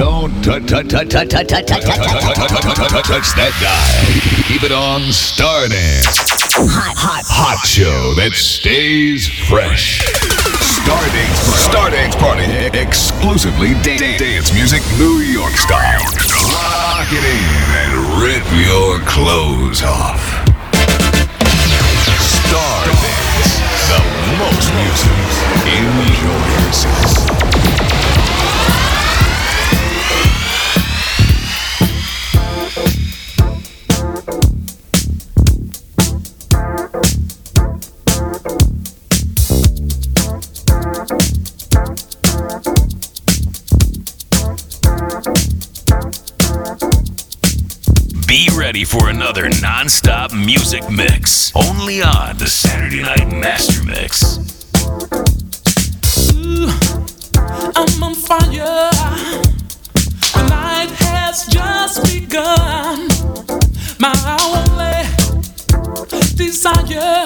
Don't touch that guy. Keep it on Stardance. Hot, hot, hot show that stays fresh. Stardance, Stardance Party exclusively dance music, New York style. Lock it in and rip your clothes off. Stardance, the most music. in Enjoy yourself. ready for another non-stop music mix. Only on the Saturday Night Master Mix. Ooh, I'm on fire. The night has just begun. My only desire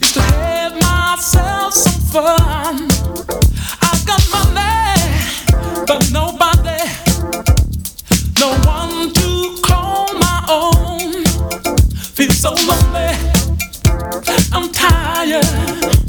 is to have myself some fun. I got my. own. Feel so lonely. I'm tired.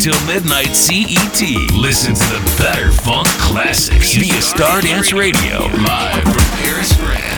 p.m. till midnight CET. Listen to the better funk classics via Stardance Radio, live from Paris, France.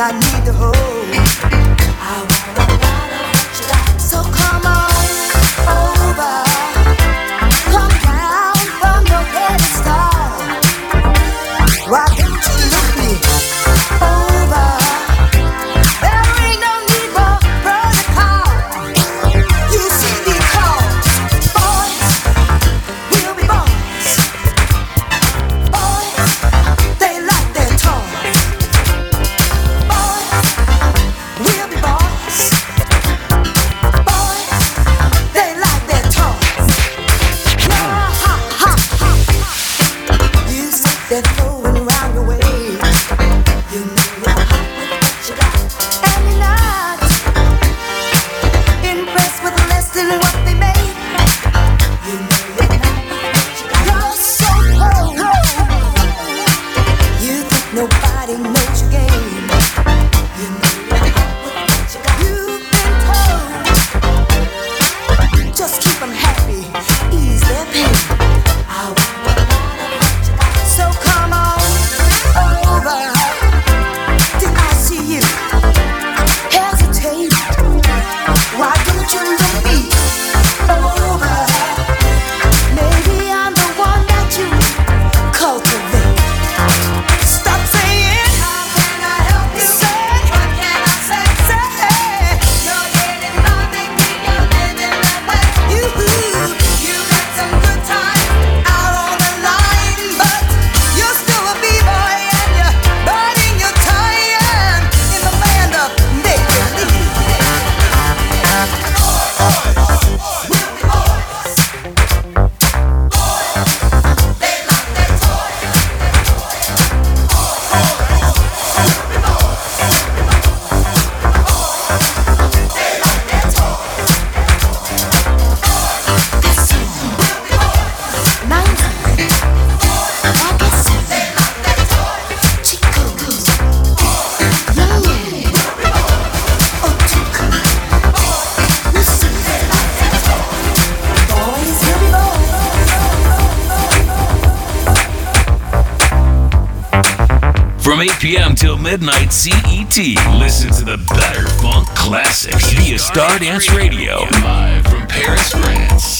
I need the hope. Midnight CET. Listen to the better funk classics via Stardance Radio. Live from Paris, France.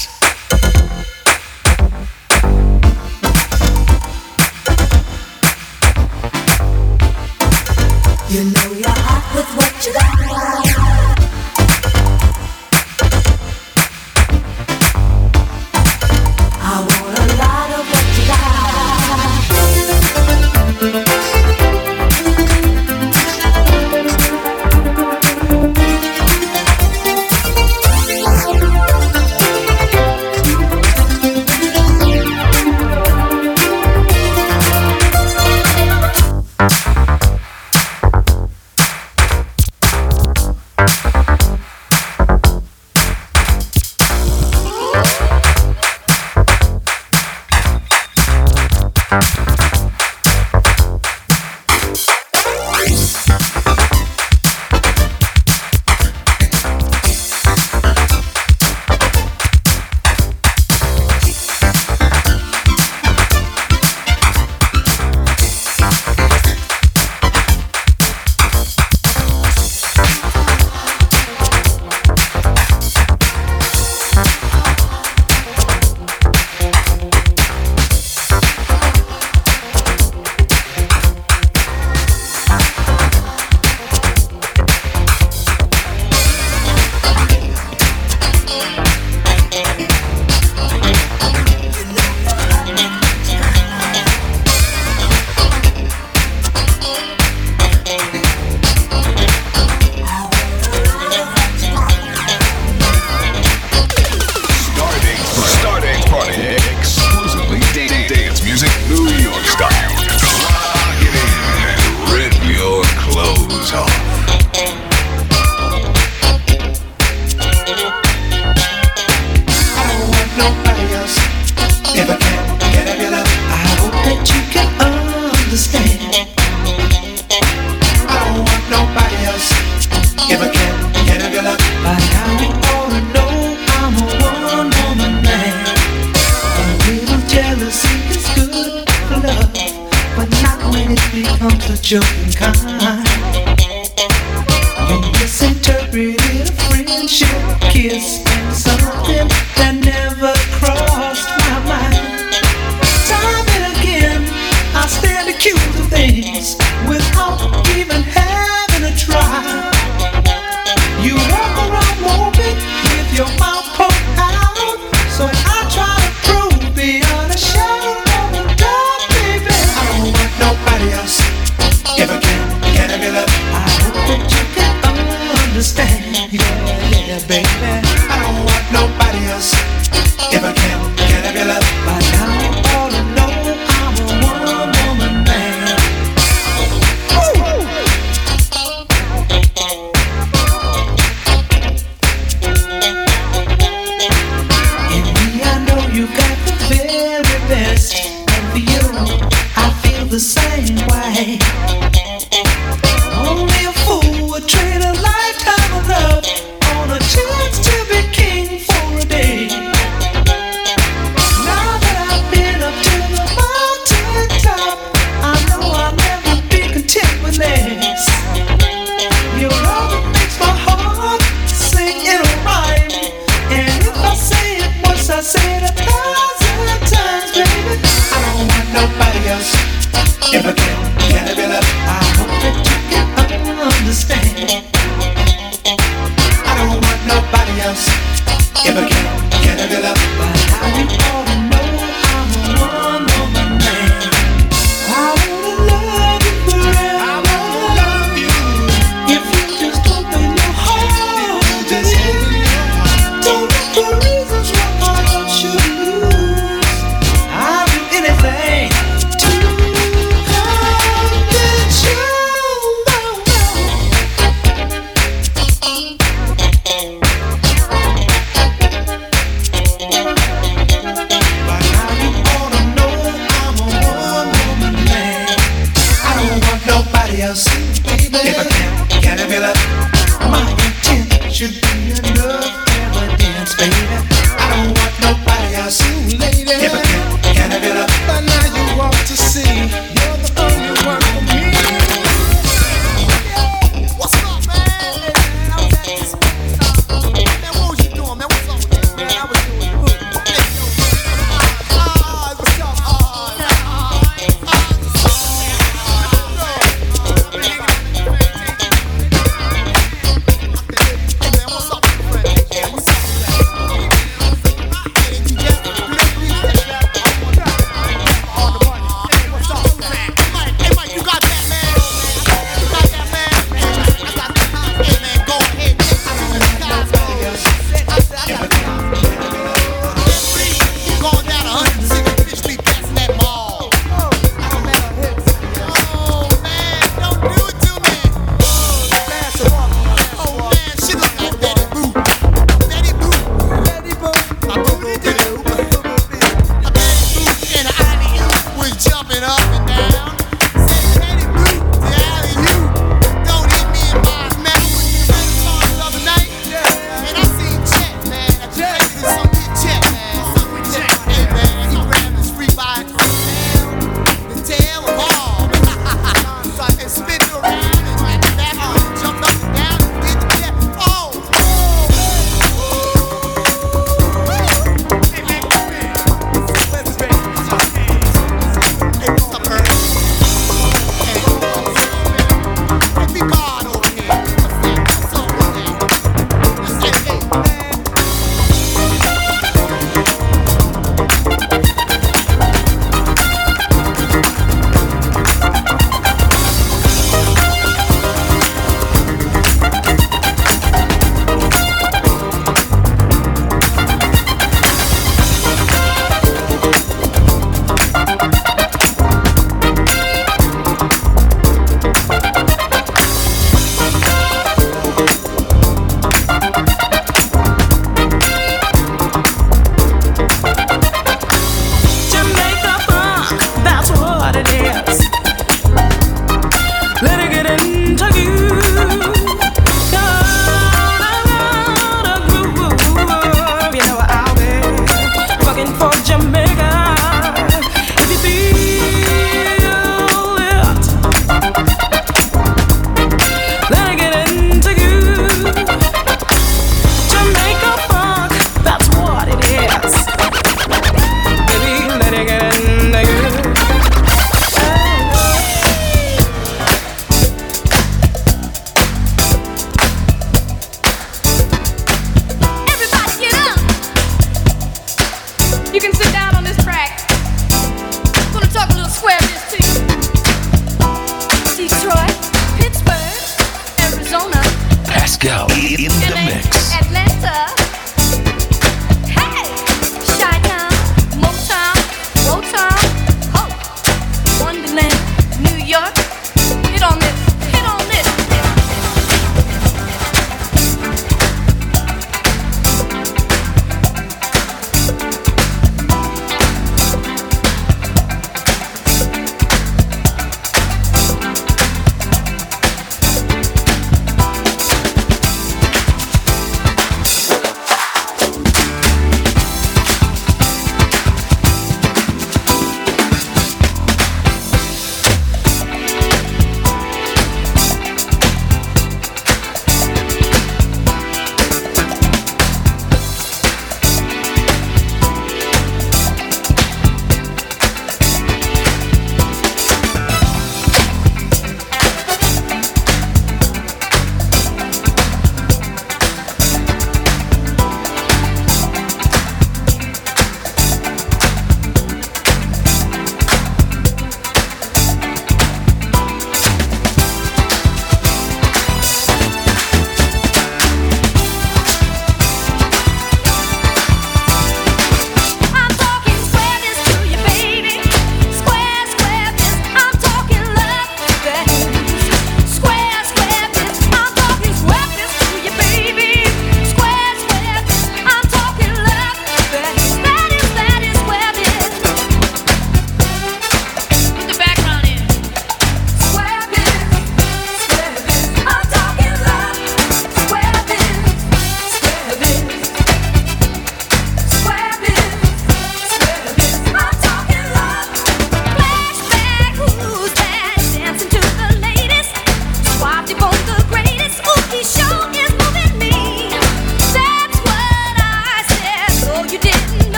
If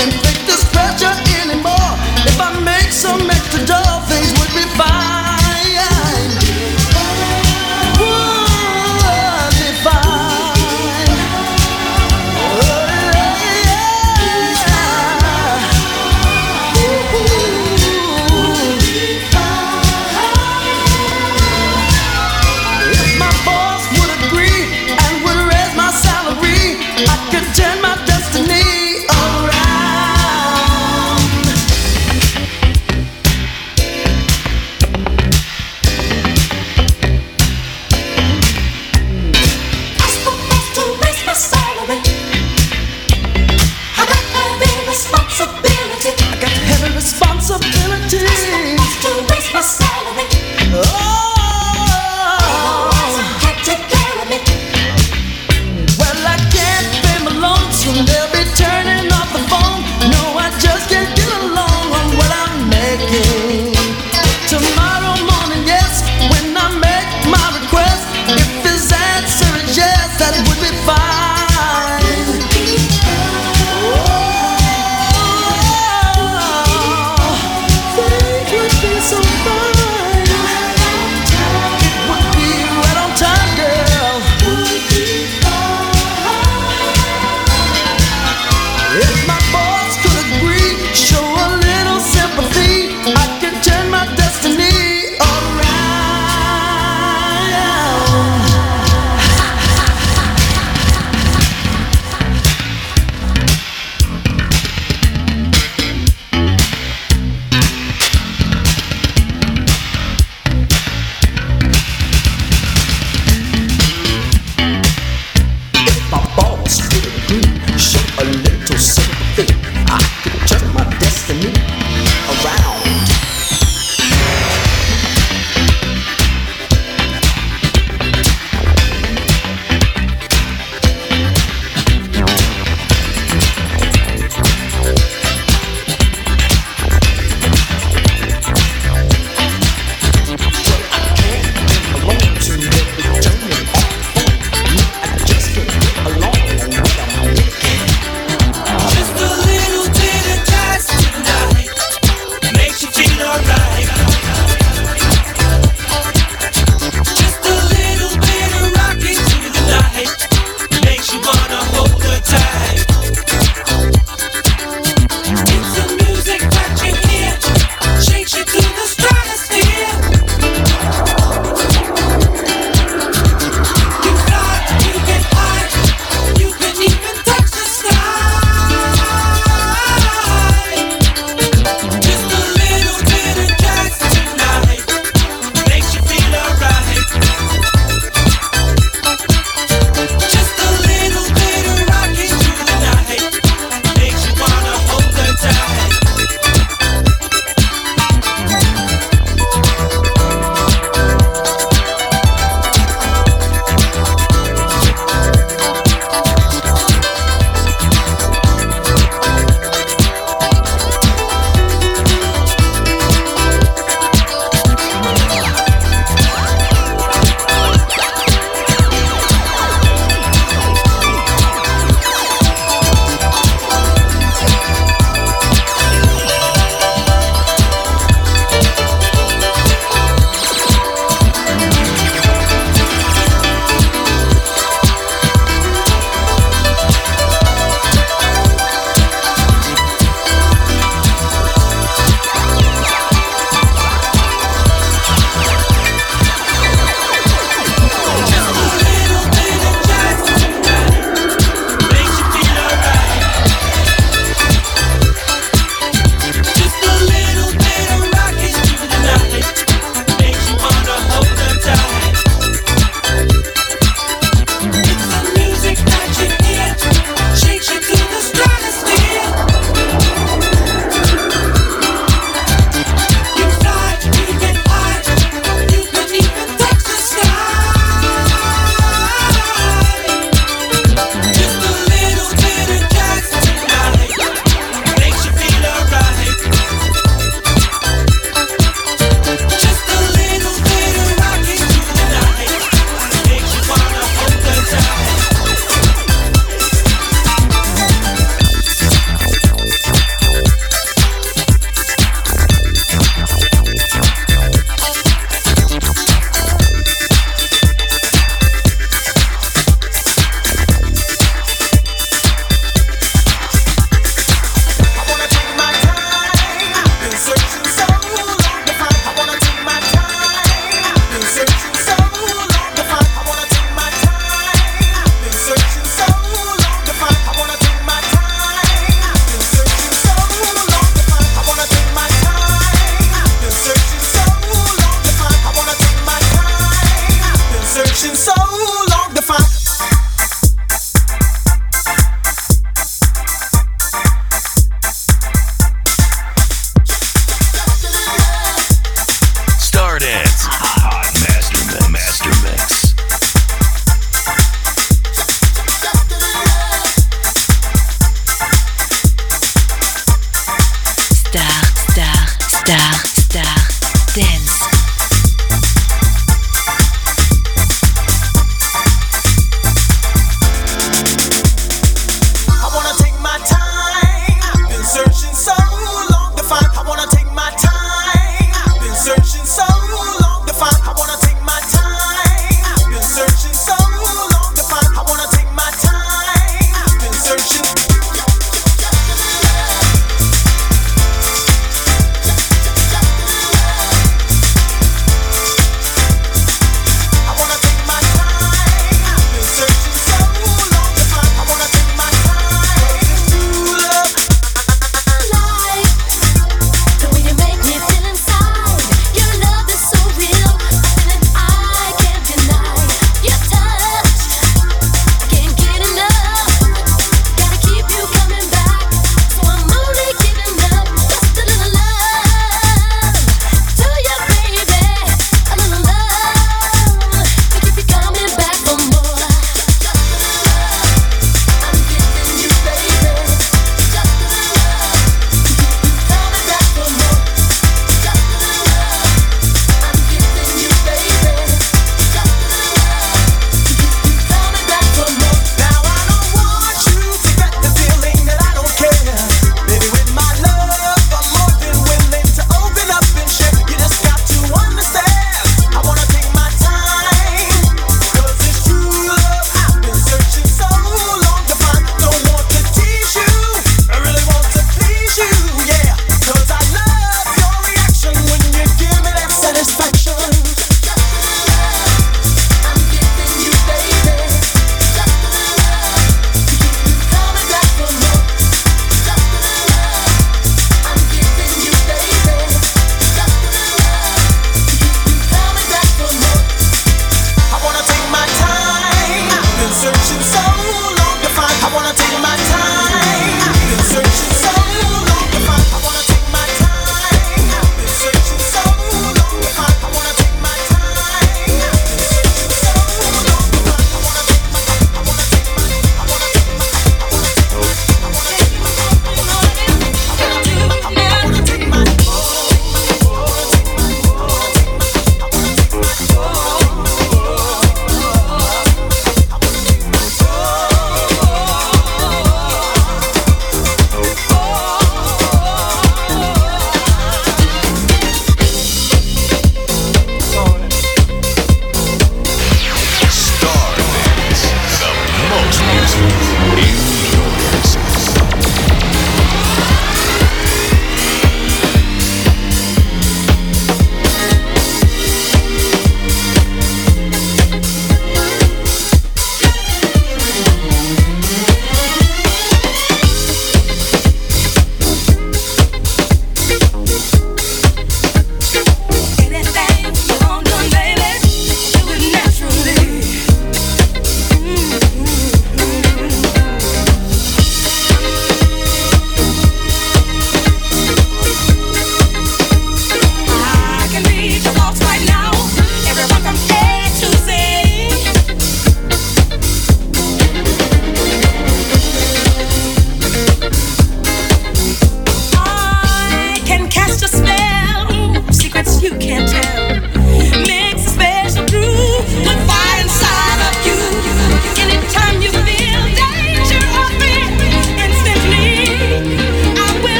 I Action